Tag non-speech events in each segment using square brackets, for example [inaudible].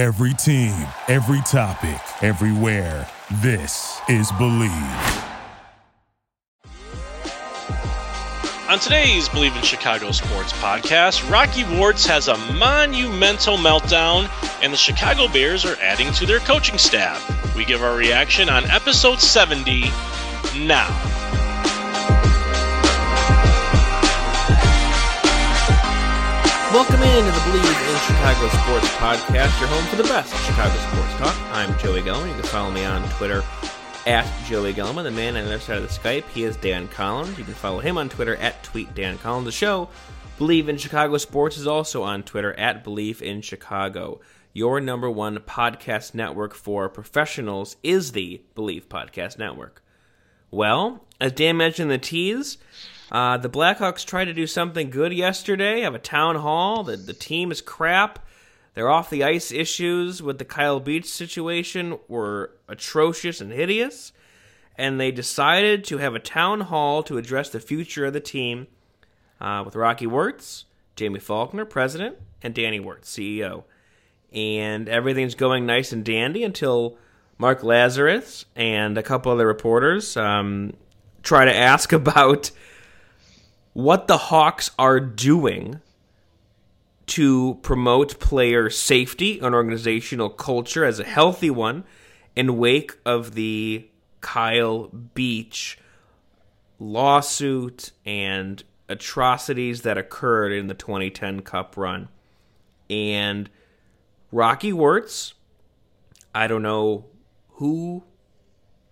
Every team, every topic, everywhere. This is Believe. On today's Believe in Chicago Sports podcast, Rocky Wirtz has a monumental meltdown, and the Chicago Bears are adding to their coaching staff. We give our reaction on episode 70 now. Welcome in to the Believe in Chicago Sports Podcast, your home for the best Chicago sports talk. I'm Joey Gelman. You can follow me on Twitter at Joey Gelman. The man on the other side of the Skype, he is Dan Collins. You can follow him on Twitter at Tweet Dan Collins. The show, Believe in Chicago Sports, is also on Twitter at Believe in Chicago. Your number one podcast network for professionals is the Believe Podcast Network. Well, as Dan mentioned the tease, uh, the Blackhawks tried to do something good yesterday, have a town hall. The, the team is crap. Their off the ice issues with the Kyle Beach situation were atrocious and hideous. And they decided to have a town hall to address the future of the team uh, with Rocky Wirtz, Jaime Faulkner, president, and Danny Wirtz, CEO. And everything's going nice and dandy until Mark Lazerus and a couple other reporters um, try to ask [laughs] about what the Hawks are doing to promote player safety and organizational culture as a healthy one in wake of the Kyle Beach lawsuit and atrocities that occurred in the 2010 Cup run. And Rocky Wirtz, I don't know who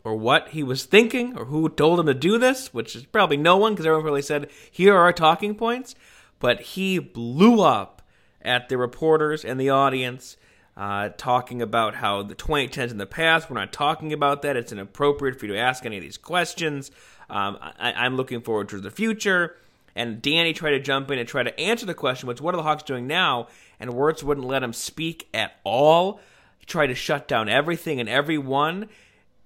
or what he was thinking or who told him to do this, which is probably no one because everyone really said, here are our talking points. But he blew up at the reporters and the audience, uh, talking about how the 2010s in the past, we're not talking about that. It's inappropriate for you to ask any of these questions. Um, I, am looking forward to the future. And Danny tried to jump in and try to answer the question, which what are the Hawks doing now? And Wirtz wouldn't let him speak at all. He tried to shut down everything and everyone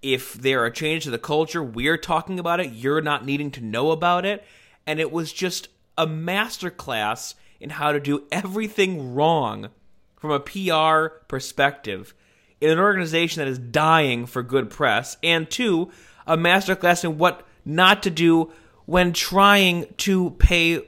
if there are changes to the culture, we're talking about it. You're not needing to know about it. And it was just a masterclass in how to do everything wrong from a PR perspective in an organization that is dying for good press. And two, a masterclass in what not to do when trying to pay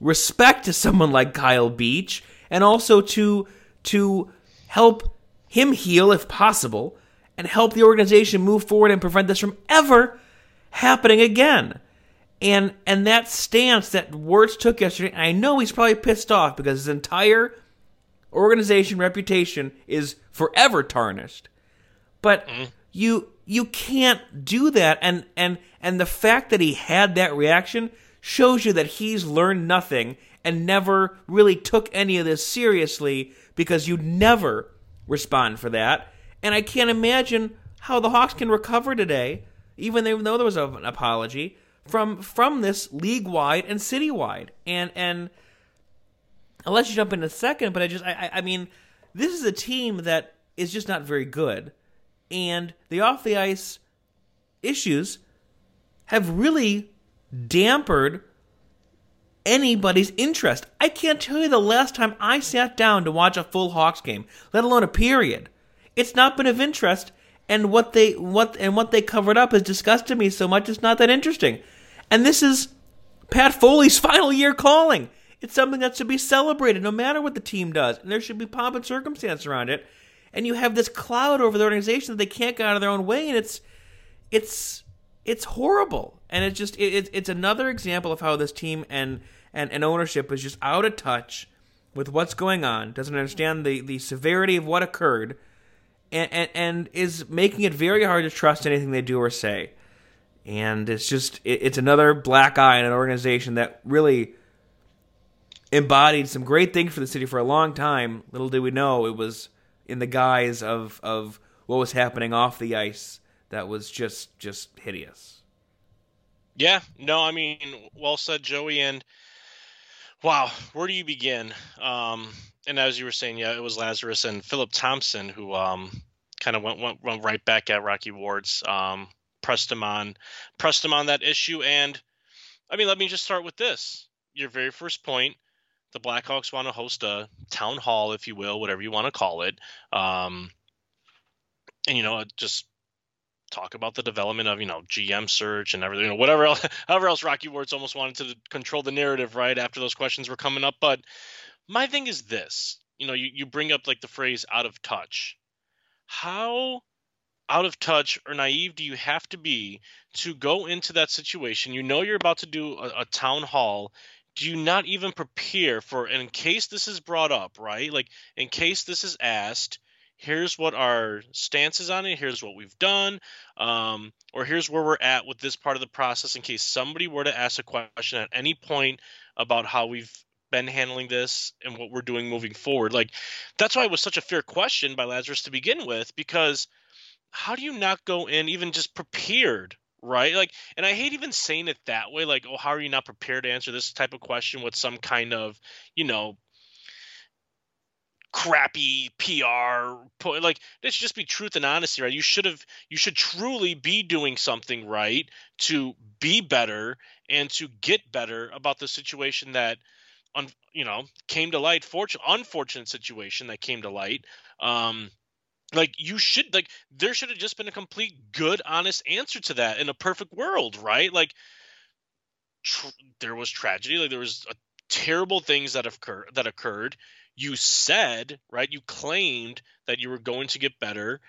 respect to someone like Kyle Beach and also to to help him heal if possible and help the organization move forward and prevent this from ever happening again. And and that stance that Wirtz took yesterday, I know he's probably pissed off because his entire organization reputation is forever tarnished. But mm. you you can't do that and and and the fact that he had that reaction shows you that he's learned nothing and never really took any of this seriously because you never respond for that and I can't imagine how the Hawks can recover today, even though there was an apology from from this league wide and city wide. And and I'll let you jump in a second, but I just I, I mean, this is a team that is just not very good, and the off the ice issues have really dampered anybody's interest. I can't tell you the last time I sat down to watch a full Hawks game, let alone a period. It's not been of interest, and what they what and what they covered up has disgusted me so much. It's not that interesting. And this is Pat Foley's [laughs] final year calling. It's something that should be celebrated, no matter what the team does, and there should be pomp and circumstance around it. And you have this cloud over the organization that they can't get out of their own way, and it's it's it's horrible. And it's just it, it's another example of how this team and and, and ownership is just out of touch with what's going on, doesn't understand the, the severity of what occurred, and, and, and is making it very hard to trust anything they do or say. And it's just it, it's another black eye in an organization that really embodied some great things for the city for a long time. Little did we know it was in the guise of of what was happening off the ice that was just just hideous. Yeah, no, I mean, well said, Joey. And wow, where do you begin? Um, and as you were saying, yeah, it was Lazerus and Philip Thompson who um, kind of went, went, went right back at Rocky Wirtz, um, pressed him on, pressed him on that issue. And I mean, let me just start with this: your very first point. the Blackhawks want to host a town hall, if you will, whatever you want to call it. Um, and you know, just talk about the development of you know GM search and everything, you know, whatever else, [laughs] however else Rocky Wirtz almost wanted to control the narrative right after those questions were coming up. But my thing is this, you know, you, you bring up like the phrase out of touch. How out of touch or naive do you have to be to go into that situation? You know you're about to do a, a town hall. Do you not even prepare for, in case this is brought up, right? Like, in case this is asked, here's what our stance is on it. Here's what we've done. Um, or here's where we're at with this part of the process in case somebody were to ask a question at any point about how we've been handling this and what we're doing moving forward. Like, that's why it was such a fair question by Lazerus to begin with, because – how do you not go in even just prepared right like and i hate even saying it that way like oh how are you not prepared to answer this type of question with some kind of you know crappy PR like let's just be truth and honesty right you should have you should truly be doing something right to be better and to get better about the situation that un, you know came to light fortunate unfortunate situation that came to light. Um like you should like there should have just been a complete good honest answer to that in a perfect world right? Like tr- there was tragedy like there was a, terrible things that occur that occurred. You said right you claimed that you were going to get better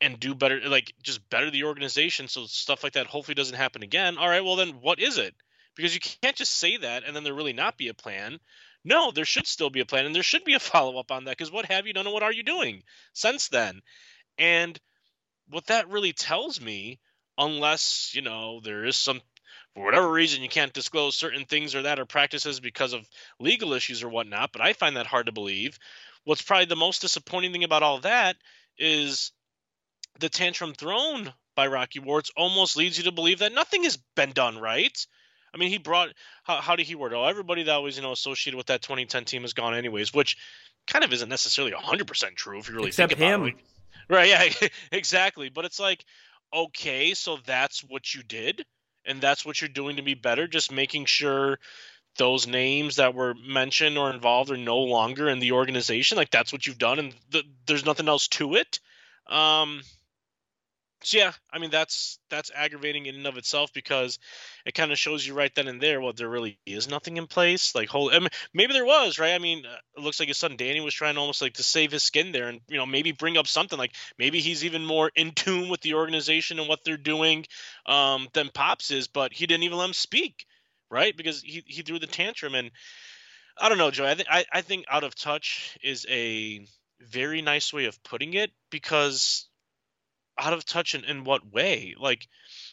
and do better like just better the organization so stuff like that hopefully doesn't happen again. All right well then what is it because you can't just say that and then there really not be a plan no, there should still be a plan and there should be a [laughs] follow up on that because what have you done and what are you doing since then? And what that really tells me, unless, you know, there is some, for whatever reason, you can't disclose certain things or that or practices because of legal issues or whatnot, but I find that hard to believe. What's probably the most disappointing thing about all that is the tantrum thrown by Rocky Wirtz almost leads you to believe that nothing has been done right. I mean, he brought how, how did he word? Oh, everybody that was you know associated with that 2010 team is gone anyways, which kind of isn't necessarily 100 percent true if you really Except think about him. it. Right? Yeah, [laughs] exactly. But it's like, okay, so that's what you did, and that's what you're doing to be better, just making sure those names that were mentioned or involved are no longer in the organization. Like that's what you've done, and th- there's nothing else to it. Um, so yeah, I mean that's that's aggravating in and of itself because it kind of shows you right then and there what there really is nothing in place. Like whole, I mean, maybe there was right. I mean, it looks like his son Danny was trying almost like to save his skin there, and you know maybe bring up something like maybe he's even more in tune with the organization and what they're doing um, than Pops is, but he didn't even let him speak, right? Because he he threw the tantrum, and I don't know, Joe. I think I, I think out of touch is a very nice way of putting it because out of touch in, in what way? Like,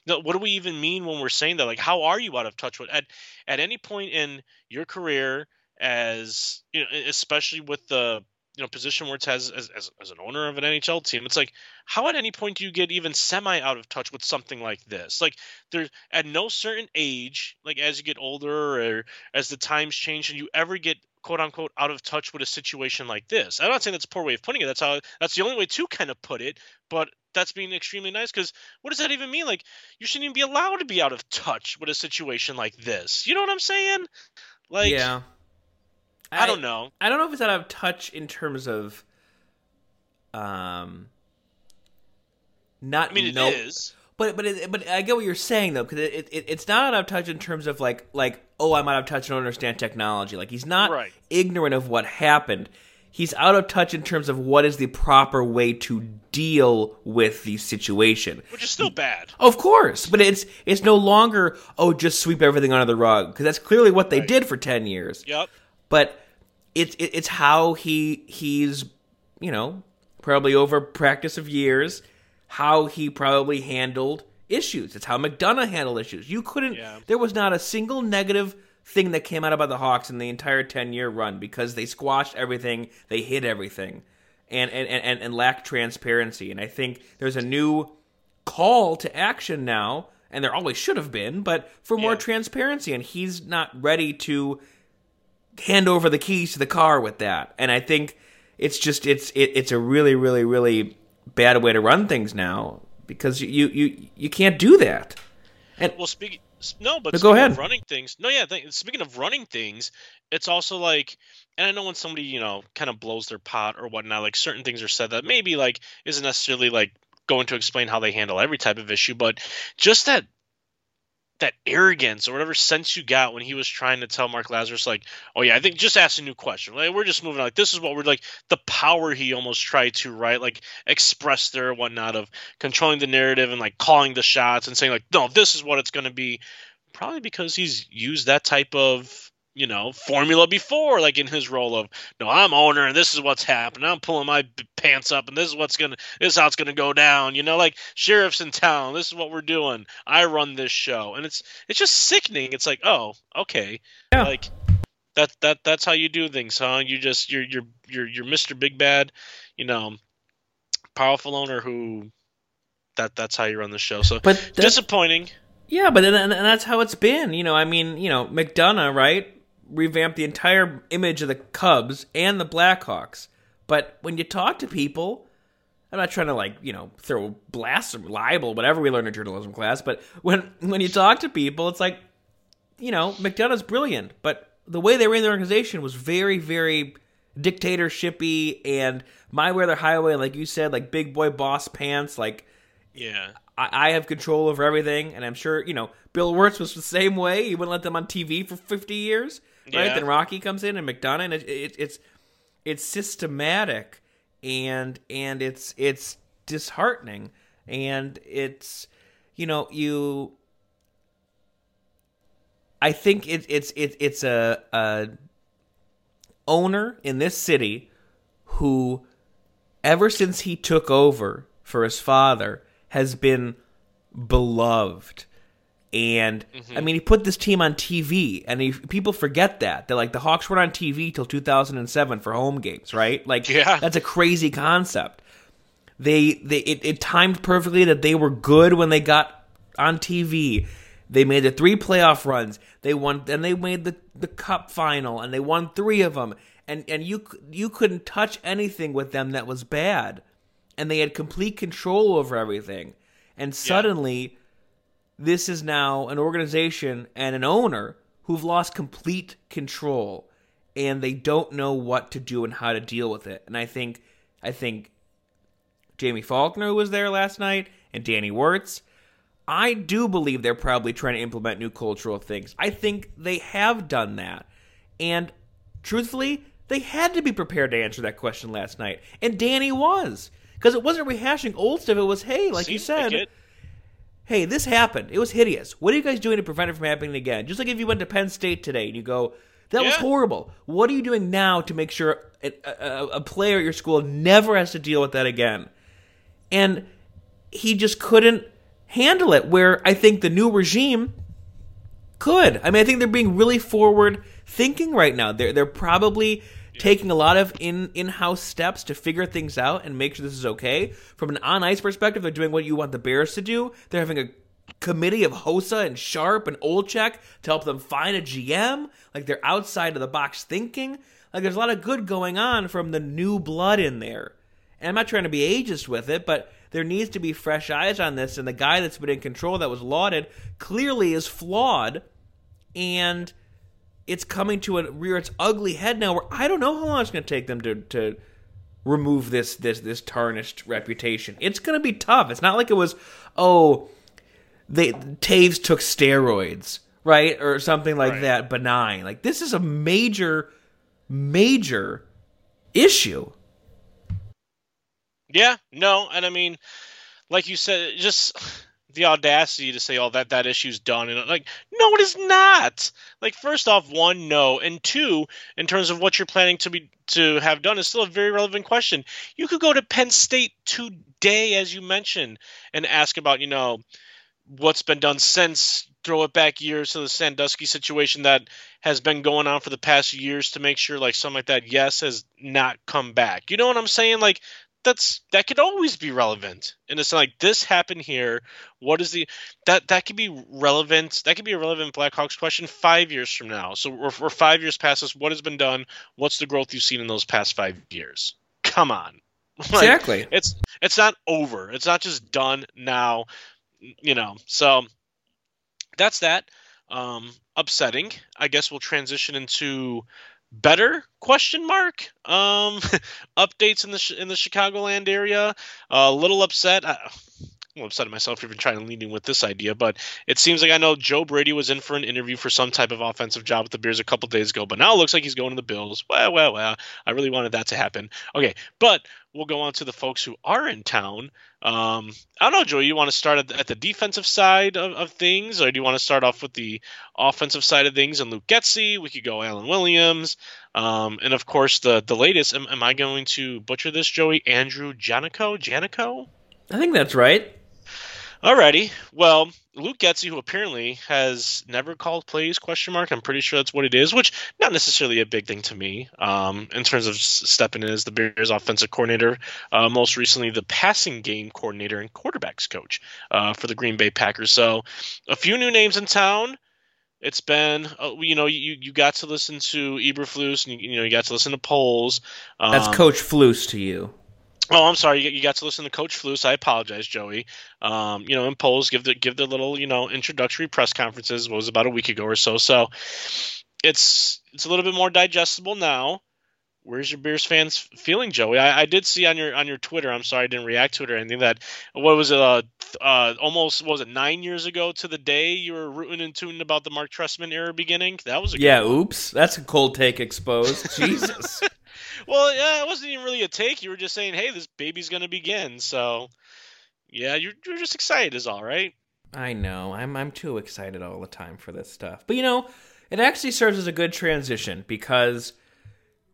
what do we even mean when we're saying that? Like, how are you out of touch with at at any point in your career as you know, especially with the you know position where it has as, as, as an owner of an NHL team, it's like how at any point do you get even semi out of touch with something like this? Like, there's at no certain age, like as you get older or as the times change, and you ever get quote unquote out of touch with a situation like this. I'm not saying that's a poor way of putting it. That's how that's the only way to kind of put it. But that's being extremely nice because what does that even mean? Like you shouldn't even be allowed to be out of touch with a situation like this. You know what I'm saying? Like yeah, I, I don't know. I don't know if it's out of touch in terms of um not I mean, it is. But but it, but I get what you're saying though because it, it, it's not out of touch in terms of like like oh I'm out of touch and don't understand technology like he's not Right. ignorant of what happened he's out of touch in terms of what is the proper way to deal with the situation Which is still bad. of course but it's it's no longer oh just sweep everything under the rug because that's clearly what they Right. did for 10 years Yep. but it's it, it's how he he's you know probably over practice of years how he probably handled issues it's how mcdonough handled issues you couldn't Yeah. there was not a single negative thing that came out about the hawks in the entire 10 year run because they squashed everything they hid everything and and, and and lacked transparency and i think there's a new call to action now and there always should have been but for more Yeah. transparency and he's not ready to hand over the keys to the car with that. And I think it's just it's it, it's a really really really bad way to run things now because you you you can't do that. And Well, speaking no, but, but go ahead. running things. No, yeah. Th- speaking of running things, it's also like, and I know when somebody you know kind of blows their pot or whatnot, like certain things are said that maybe like isn't necessarily like going to explain how they handle every type of issue, but just that that arrogance or whatever sense you got when he was trying to tell Mark Lazerus, like, oh yeah, I think just ask a new question. Like we're just moving on. Like this is what we're like the power he almost tried to right, like express there whatnot of controlling the narrative and like calling the shots and saying like, no, this is what it's gonna be. Probably because he's used that type of you know, formula before, like in his role of, no, I'm owner and this is what's happening. I'm pulling my pants up and this is what's gonna, this is how it's gonna go down. You know, like sheriff's in town. This is what we're doing. I run this show, and it's it's just sickening. It's like, oh, okay, yeah. like that that that's how you do things, huh? You just you're you're you're you're Mr. Big Bad, you know, powerful owner who that that's how you run the show. So but disappointing. Yeah, but and, and that's how it's been. You know, I mean, you know, McDonough, right? Revamped the entire image of the Cubs and the Blackhawks. But when you talk to people, I'm not trying to like you know throw blasts or libel, whatever we learn in journalism class. But when when you talk to people, it's like you know McDonough's brilliant, but the way they ran the organization was very very dictatorshipy and my way or the highway. Like you said, like big boy boss pants. Like yeah, I, I have control over everything, and I'm sure you know Bill Wirtz was the same way. He wouldn't let them on TV for 50 years right? Then Rocky comes in and McDonough, and it, it, it's it's systematic and and it's it's disheartening. And it's you know you I think it, it's it, it's a, a owner in this city who ever since he took over for his father has been beloved and mm-hmm. I mean, he put this team on TV, and he, people forget that. They're like, the Hawks weren't on TV till 2007 for home games, right? Like, yeah. [laughs] that's a crazy concept. They, they, it, it timed perfectly that they were good when they got on TV. They made the three playoff runs. They won, and they made the, the cup final, and they won three of them. And and you you couldn't touch anything with them that was bad, and they had complete control over everything. And suddenly, yeah this is now an organization and an owner who've lost complete control and they don't know what to do and how to deal with it. And I think I think Jaime Faulkner was there last night and Danny Wirtz. I do believe they're probably trying to implement new cultural things. I think they have done that. And truthfully, they had to be prepared to answer that question last night. And Danny was. Because it wasn't rehashing old stuff. It was, hey, like Seems you said, like hey, this happened. It was hideous. What are you guys doing to prevent it from happening again? Just like if you went to Penn State today and you go, that yeah. was horrible. What are you doing now to make sure a, a, a, player at your school never has to deal with that again? And he just couldn't handle it. Where I think the new regime could. I mean, I think they're being really forward thinking right now. They're they're probably taking a lot of in in house steps to figure things out and make sure this is okay. From an on ice perspective, they're doing what you want the Bears to do. They're having a committee of Hossa and Sharp and Olczyk to help them find a GM. Like they're outside of the box thinking. Like there's a lot of good going on from the new blood in there. And I'm not trying to be ageist with it, but there needs to be fresh eyes on this. And the guy that's been in control that was lauded clearly is flawed. And it's coming to a rear its ugly head now. Where I don't know how long it's going to take them to to remove this this this tarnished reputation. It's going to be tough. It's not like it was oh they Toews took steroids right or something like right. that benign. Like this is a major major issue. Yeah, no, and I mean, like you said, just the audacity to say, "Oh, that that issue's done," and like, no, it is not. Like, first off, one, no, and two, in terms of what you're planning to be to have done, is still a very relevant question. You could go to Penn State today, as you mentioned, and ask about, you know, what's been done since. Throw it back years to the Sandusky situation that has been going on for the past years to make sure, like something like that, yes, has not come back. You know what I'm saying? Like that's that could always be relevant. And it's like this happened here. What is the that that could be relevant that could be a relevant blackhawks question five years from now. So we're, we're five years past this. What has been done? What's the growth you've seen in those past five years? Come on. [laughs] Like, exactly. it's it's not over. It's not just done now you know. So that's that. Um, upsetting. I guess we'll transition into better question mark? Um [laughs] updates in the in the chicagoland area? A little upset I, I'm upset at myself for even trying to lean in with this idea, but it seems like I know Joe Brady was in for an interview for some type of offensive job with the Bears a couple days ago, but now it looks like he's going to the Bills. Well, well, well. I really wanted that to happen. Okay, but we'll go on to the folks who are in town. Um, I don't know, Joe. You want to start at the, at the defensive side of, of, things, or do you want to start off with the offensive side of things and Luke Getsy? We could go Alan Williams, um, and of course the the latest. Am, am I going to butcher this, Joey? Andrew Janocko? Janocko? I think that's right. Alrighty. Well, Luke Getsy, who apparently has never called plays, question mark. I'm pretty sure that's what it is, which not necessarily a big thing to me um, in terms of stepping in as the Bears offensive coordinator. Uh, most recently, the passing game coordinator and quarterbacks coach uh, for the Green Bay Packers. So, a few new names in town. It's been, uh, you know, you, you got to listen to Eberflus, and you, you know, you got to listen to Poles. Um, that's Coach Flus to you. Oh, I'm sorry. You, got to listen to Coach Flus. I apologize, Joey. Um, you know, in Poles, give the give the little you know introductory press conferences. was about a week ago or so. So it's it's a little bit more digestible now. Where's your Bears fans feeling, Joey? I, I did see on your on your Twitter. I'm sorry I didn't react to it or anything. That what was it? Uh, uh, almost was it nine years ago to the day you were rooting and tuning about the Mark Trestman era beginning? That was a yeah. Oops, that's a cold take exposed. Jesus. [laughs] well, yeah, it wasn't even really a take. You were just saying, "Hey, this baby's gonna begin." So, yeah, you're you're just excited, is all right. I know. I'm I'm too excited all the time for this stuff. But you know, it actually serves as a good transition because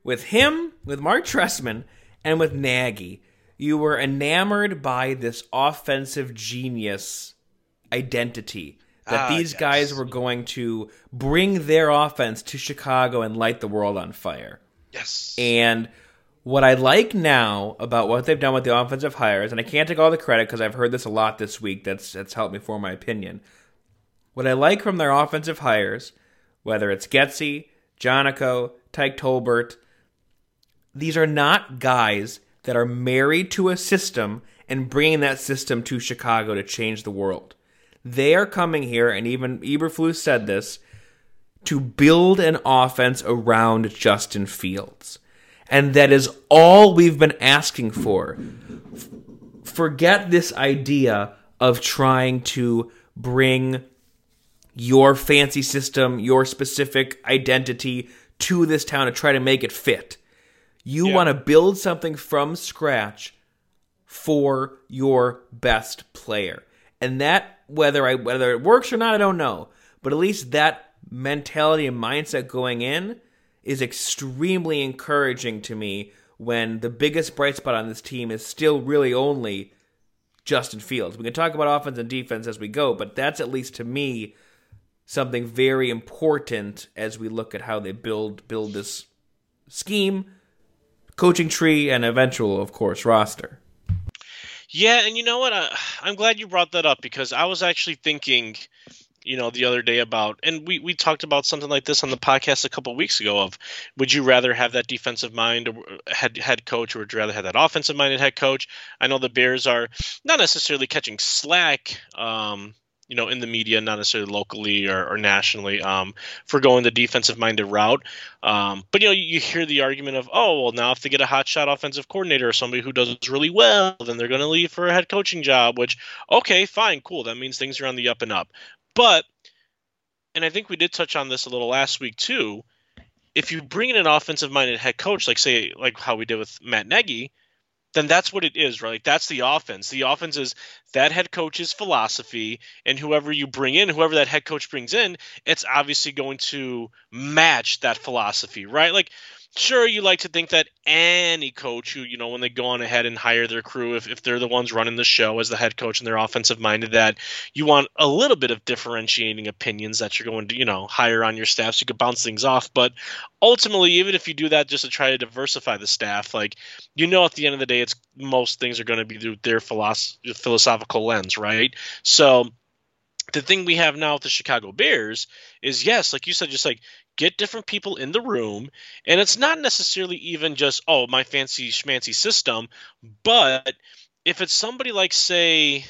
with him, with Mark Trestman, and with Nagy, you were enamored by this offensive genius identity that ah, these yes. guys were going to bring their offense to Chicago and light the world on fire. Yes. And what I like now about what they've done with the offensive hires, and I can't take all the credit because I've heard this a lot this week. That's that's helped me form my opinion. What I like from their offensive hires, whether it's Getsy, Janocko, Tyke Tolbert, these are not guys that are married to a system and bringing that system to Chicago to change the world. They are coming here, and even Eberflus said this to build an offense around Justin Fields. And that is all we've been asking for. Forget this idea of trying to bring your fancy system, your specific identity to this town to try to make it fit. You yeah. want to build something from scratch for your best player. And that whether I whether it works or not I don't know, but at least that mentality and mindset going in is extremely encouraging to me when the biggest bright spot on this team is still really only Justin Fields. We can talk about offense and defense as we go, but that's at least to me something very important as we look at how they build build this scheme, coaching tree, and eventual, of course, roster. Yeah, and you know what? I, I'm glad you brought that up because I was actually thinking you know the other day about and we we talked about something like this on the podcast a couple weeks ago of would you rather have that defensive mind head head coach or would you rather have that offensive minded head coach? I know the bears are not necessarily catching slack um, you know in the media not necessarily locally or, or nationally um, for going the defensive minded route. Um, but you know you hear the argument of oh well now if they get a hot shot offensive coordinator or somebody who does really well then they're going to leave for a head coaching job which okay fine cool that means things are on the up and up but, and I think we did touch on this a little last week too. If you bring in an offensive minded head coach, like say, like how we did with Matt Nagy, then that's what it is, right? Like that's the offense. The offense is that head coach's philosophy, and whoever you bring in, whoever that head coach brings in, it's obviously going to match that philosophy, right? Like sure you like to think that any coach who you know when they go on ahead and hire their crew if, if they're the ones running the show as the head coach and they're offensive minded that you want a little bit of differentiating opinions that you're going to you know hire on your staff so you could bounce things off. But ultimately even if you do that just to try to diversify the staff like you know at the end of the day it's most things are going to be through their philosoph- philosophical lens right? So the thing we have now with the Chicago Bears is yes, like you said, just like get different people in the room, and it's not necessarily even just oh my fancy schmancy system, but if it's somebody like say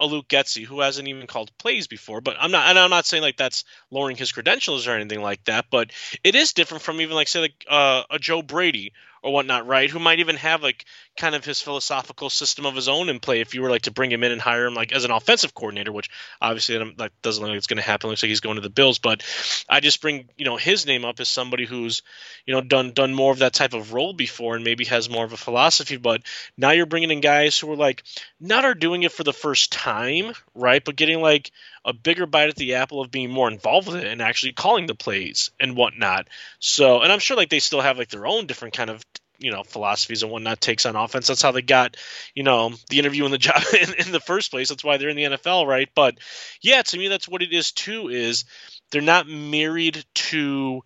a Luke Getsy who hasn't even called plays before. But I'm not, and I'm not saying like that's lowering his credentials or anything like that. But it is different from even like say like uh, a Joe Brady or whatnot, right? Who might even have like kind of his philosophical system of his own in play if you were like to bring him in and hire him like as an offensive coordinator, which obviously um, that doesn't look like it's going to happen. Looks like he's going to the Bills, but I just bring you know his name up as somebody who's you know done done more of that type of role before and maybe has more of a philosophy. But now you're bringing in guys who are like not are doing it for the first time, right? But getting like a bigger bite at the apple of being more involved with it and actually calling the plays and whatnot. So, and I'm sure like they still have like their own different kind of you know philosophies and whatnot takes on offense. That's how they got you know the interview and the job [laughs] in, in the first place. That's why they're in the NFL, right? But yeah, to me that's what it is too. Is they're not married to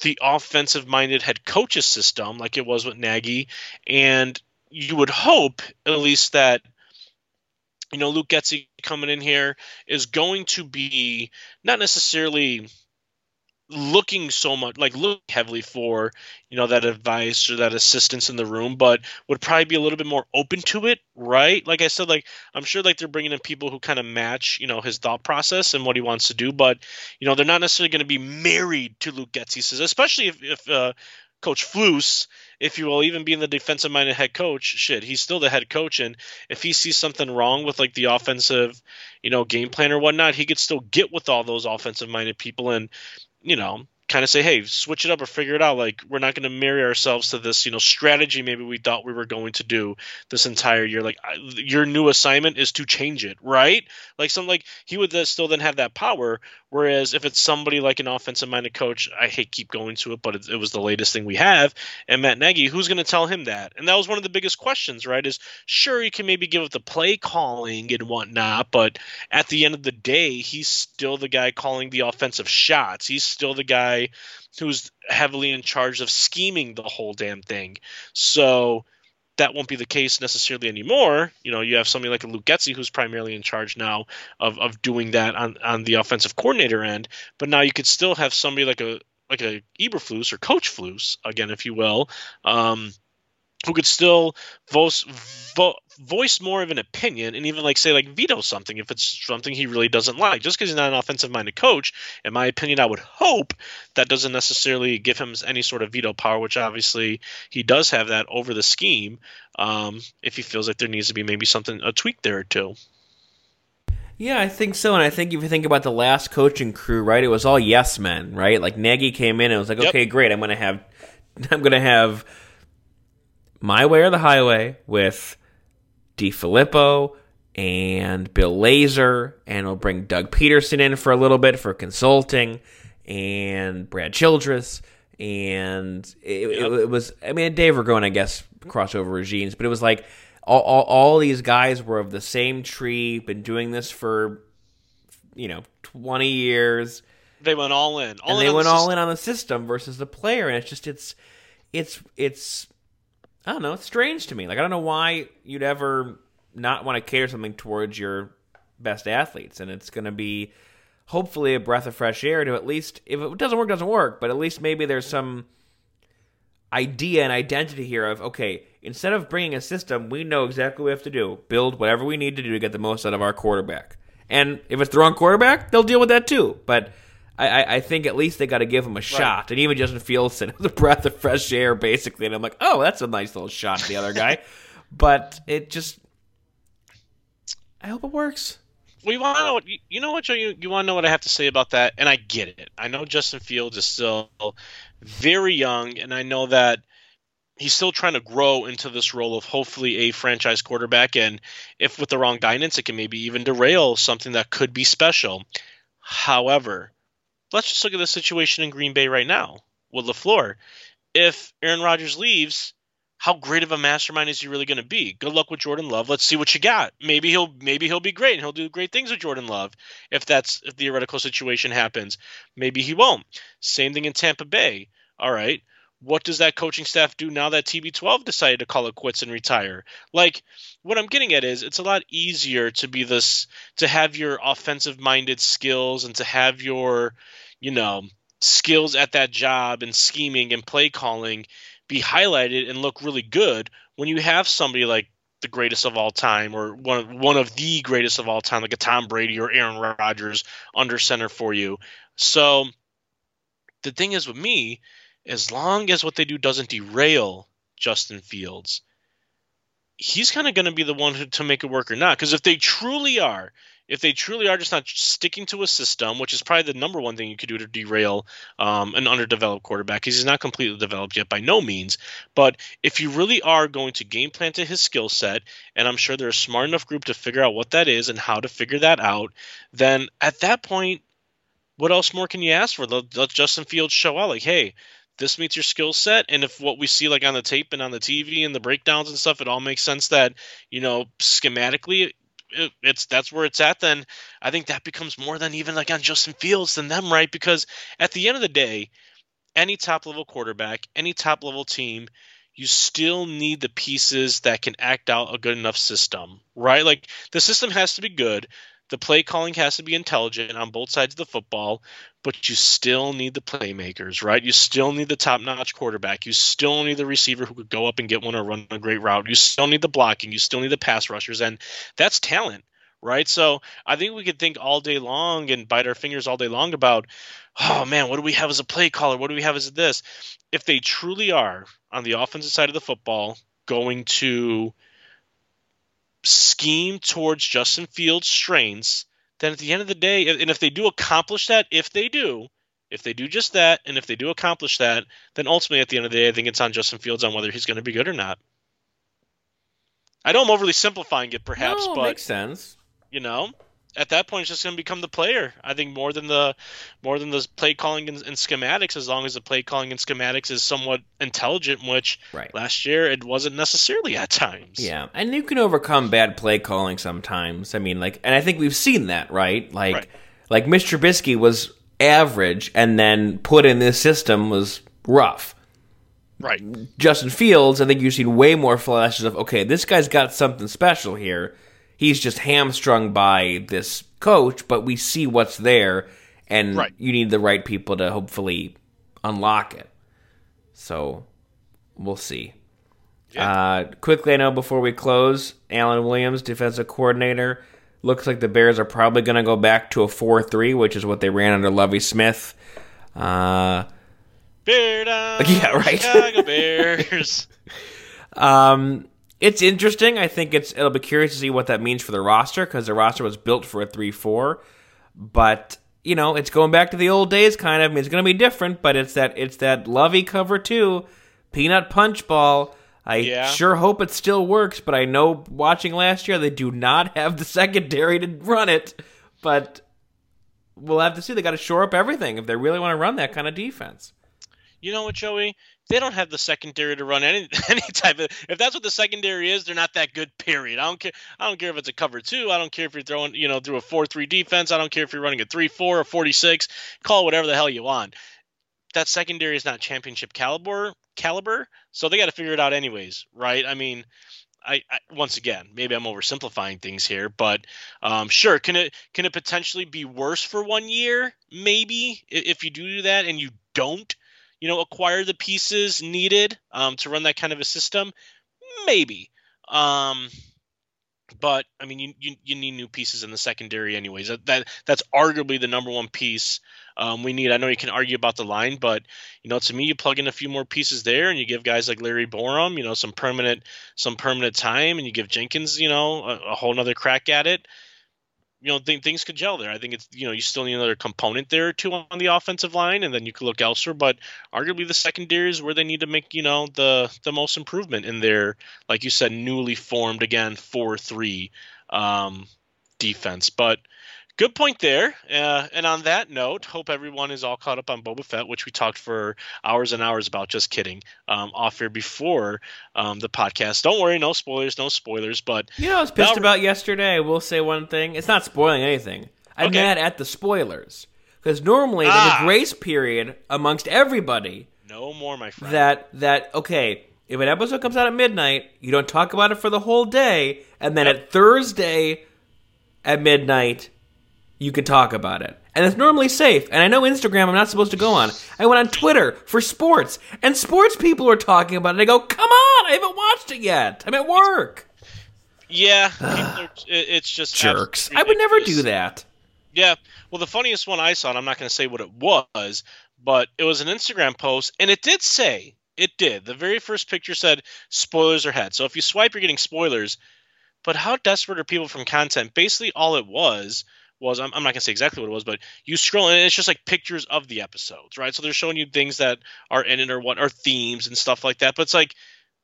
the offensive minded head coach's system like it was with Nagy, and you would hope at least that you know Luke Getsy coming in here is going to be not necessarily looking so much like look heavily for you know that advice or that assistance in the room but would probably be a little bit more open to it right like i said like i'm sure like they're bringing in people who kind of match you know his thought process and what he wants to do but you know they're not necessarily going to be married to luke Getsy says especially if, if uh, coach Flus, if you will, even being the defensive minded head coach, shit, he's still the head coach. And if he sees something wrong with like the offensive, you know, game plan or whatnot, he could still get with all those offensive minded people and you know, kind of say, hey, switch it up or figure it out. Like we're not going to marry ourselves to this, you know, strategy maybe we thought we were going to do this entire year. Like your new assignment is to change it, right? Like some like he would still then have that power. Whereas if it's somebody like an offensive minded coach, I hate keep going to it, but it, it was the latest thing we have. And Matt Nagy, who's going to tell him that? And that was one of the biggest questions, right? Is sure you can maybe give up the play calling and whatnot, but at the end of the day, he's still the guy calling the offensive shots. He's still the guy who's heavily in charge of scheming the whole damn thing. So that won't be the case necessarily anymore. You know, you have somebody like a Luke Getsy who's primarily in charge now of, of doing that on, on the offensive coordinator end. But now you could still have somebody like a like a Eberflus or Coach Flus, again, if you will, um, who could still voice vo- voice more of an opinion and even like say like veto something if it's something he really doesn't like just because he's not an offensive minded coach in my opinion i would hope that doesn't necessarily give him any sort of veto power which obviously he does have that over the scheme um, if he feels like there needs to be maybe something a tweak there or two yeah, I think so. And I think if you think about the last coaching crew, right, it was all yes men, right? Like Nagy came in and was like, yep. okay, great, I'm gonna have [laughs] I'm gonna have my Way or the Highway with DeFilippo and Bill Lazor, and we'll bring Doug Pederson in for a little bit for consulting, and Brad Childress, and it, yep. it, it was, I mean, Dave Ragone, I guess, crossover regimes, but it was like all, all, all these guys were of the same tree, been doing this for, you know, 20 years. They went all in. All and in they went the all in on the system versus the player, and it's just, it's, it's, it's, I don't know. It's strange to me. Like I don't know why you'd ever not want to cater something towards your best athletes, and it's going to be hopefully a breath of fresh air to at least if it doesn't work, doesn't work, but at least maybe there's some idea and identity here of okay, instead of bringing a system, we know exactly what we have to do. Build whatever we need to do to get the most out of our quarterback. And if it's the wrong quarterback, they'll deal with that too. But I, I think at least they got to give him a shot. Right. And even Justin Fields said it was a breath of fresh air, basically. And I'm like, oh, that's a nice little shot at the other guy. [laughs] but it just, I hope it works. We want to you know what you you want to know what I have to say about that, and I get it. I know Justin Fields is still very young, and I know that he's still trying to grow into this role of hopefully a franchise quarterback. And if with the wrong guidance, it can maybe even derail something that could be special. However, let's just look at the situation in Green Bay right now with LaFleur. If Aaron Rodgers leaves, how great of a mastermind is he really going to be? Good luck with Jordan Love. Let's see what you got. Maybe he'll maybe he'll be great and he'll do great things with Jordan Love if that's a theoretical situation happens. Maybe he won't. Same thing in Tampa Bay. All right. What does that coaching staff do now that TB12 decided to call it quits and retire? Like what I'm getting at is it's a lot easier to be this to have your offensive minded skills and to have your you know, skills at that job and scheming and play calling be highlighted and look really good when you have somebody like the greatest of all time or one of, one of the greatest of all time, like a Tom Brady or Aaron Rodgers under center for you. So the thing is with me, as long as what they do doesn't derail Justin Fields, he's kind of going to be the one who, to make it work or not. Because if they truly are, if they truly are just not sticking to a system, which is probably the number one thing you could do to derail um, an underdeveloped quarterback, because he's not completely developed yet by no means. But if you really are going to game plan to his skill set, and I'm sure they're a smart enough group to figure out what that is and how to figure that out, then at that point, what else more can you ask for? Let, Justin Fields show out, like, hey, this meets your skill set and if what we see like on the tape and on the tv and the breakdowns and stuff it all makes sense that you know schematically it, it's that's where it's at then i think that becomes more than even like on justin fields than them right? Because at the end of the day any top level quarterback any top level team you still need the pieces that can act out a good enough system right? Like the system has to be good the play calling has to be intelligent on both sides of the football, but you still need the playmakers, right? You still need the top notch quarterback. You still need the receiver who could go up and get one or run a great route. You still need the blocking. You still need the pass rushers. And that's talent, right? So I think we could think all day long and bite our fingers all day long about, oh man, what do we have as a play caller? What do we have as this? If they truly are on the offensive side of the football going to scheme towards Justin Fields' strengths, then at the end of the day, and if they do accomplish that, if they do, if they do just that, and if they do accomplish that, then ultimately at the end of the day, I think it's on Justin Fields on whether he's going to be good or not. I know I'm overly simplifying it, perhaps, no, but makes sense. You know, at that point, it's just going to become the player. I think more than the more than the play calling and, and, schematics, as long as the play calling and schematics is somewhat intelligent, which right. last year it wasn't necessarily at times. Yeah, and you can overcome bad play calling sometimes. I mean, like, and I think we've seen that, right? Like, right. like Mr. Trubisky was average, and then put in this system was rough. Right. Justin Fields, I think you've seen way more flashes of okay, this guy's got something special here he's just hamstrung by this coach, but we see what's there, and right. you need the right people to hopefully unlock it. So we'll see. Yeah. Uh, quickly, I know before we close, Alan Williams, defensive coordinator, looks like the Bears are probably going to go back to a 4 3, which is what they ran under Lovie Smith. Uh, Bear down, [laughs] yeah, right. Chicago Bears. [laughs] um, it's interesting. I think it's it'll be curious to see what that means for the roster because the roster was built for a three four, but you know it's going back to the old days. Kind of, I mean, it's going to be different, but it's that it's that Lovie cover two, peanut punch ball. I yeah. sure hope it still works, but I know watching last year they do not [laughs] have the secondary to run it. But we'll have to see. They got to shore up everything if they really want to run that kind of defense. You know what, Joey? they don't have the secondary to run any [laughs] any type of. If that's what the secondary is, they're not that good. Period. I don't care. I don't care if it's a cover two. I don't care if you're throwing you know through a four three defense. I don't care if you're running a three four or forty six. Call whatever the hell you want. That secondary is not championship caliber caliber, so they got to figure it out anyways, right? I mean. I, I, once again maybe I'm oversimplifying things here, but um, sure can it can it potentially be worse for one year? Maybe if you do that and you don't you know, acquire the pieces needed um, to run that kind of a system? Maybe. Um, but I mean, you, you, you need new pieces in the secondary, anyways. That, that that's arguably the number one piece um, we need. I know you can argue about the line, but you know, to me, you plug in a few more pieces there, and you give guys like Larry Borom, you know, some permanent some permanent time, and you give Jenkins, you know, a, a whole nother crack at it you know th- things could gel there. I think it's you know you still need another component there or two on the offensive line, and then you could look elsewhere. But arguably the secondary is where they need to make you know the the most improvement in their like you said newly formed again four three um, defense. But good point there. Uh, and on that note, hope everyone is all caught up on Boba Fett, which we talked for hours and hours about. Just kidding. Um, off here before um, the podcast. Don't worry, no spoilers, no spoilers. But you know, I was pissed about yesterday. We'll say one thing. It's not spoiling anything. I'm okay. mad at the spoilers because normally ah. there's a grace period amongst everybody. No more, my friend. That that okay. If an episode comes out at midnight, you don't talk about it for the whole day, and then yep. at Thursday at midnight, you could talk about it. And it's normally safe. And I know Instagram I'm not supposed to go on. I went on Twitter for sports, and sports people are talking about it. And I go, come on, I haven't watched it yet. I'm at work. Yeah, [sighs] are, it's just jerks. I would never do that. Yeah. Well, the funniest one I saw, and I'm not going to say what it was, but it was an Instagram post, and it did say, it did. The very first picture said spoilers ahead. So if you swipe, you're getting spoilers. But how desperate are people from content? Basically, all it was was I'm, I'm not gonna say exactly what it was, but you scroll and it's just like pictures of the episodes, right? So they're showing you things that are in it or what are themes and stuff like that. But it's like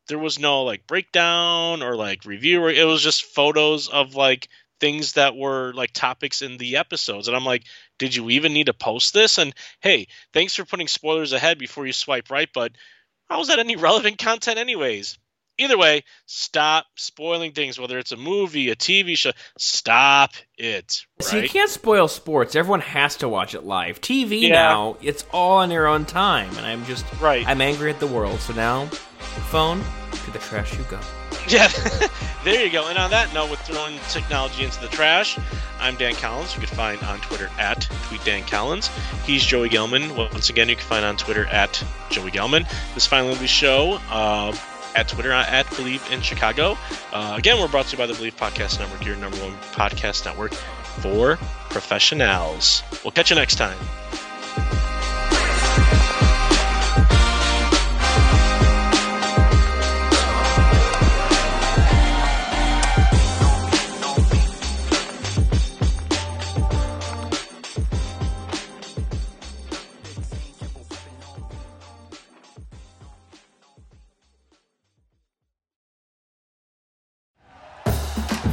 there was no like breakdown or like review. Or, it was just photos of like things that were like topics in the episodes. And I'm like, did you even need to post this? And hey, thanks for putting spoilers ahead before you swipe right, but how is that any [laughs] relevant content anyways? Either way, stop spoiling things, whether it's a movie, a TV show. Stop it. Right? So you can't spoil sports. Everyone has to watch it live. TV yeah. now, it's all on your own time, and I'm just right. I'm angry at the world. So now, phone to the trash you go. Yeah, [laughs] there you go. And on that note, with throwing technology into the trash, I'm Dan Collins. You can find on Twitter at TweetDanCollins. He's Joey Gelman. Once again, you can find on Twitter at Joey Gelman. This final show. Uh, at Twitter uh, at Bleav in Chicago. Uh, again, we're brought to you by the Bleav Podcast Network, your number one podcast network for professionals. We'll catch you next time.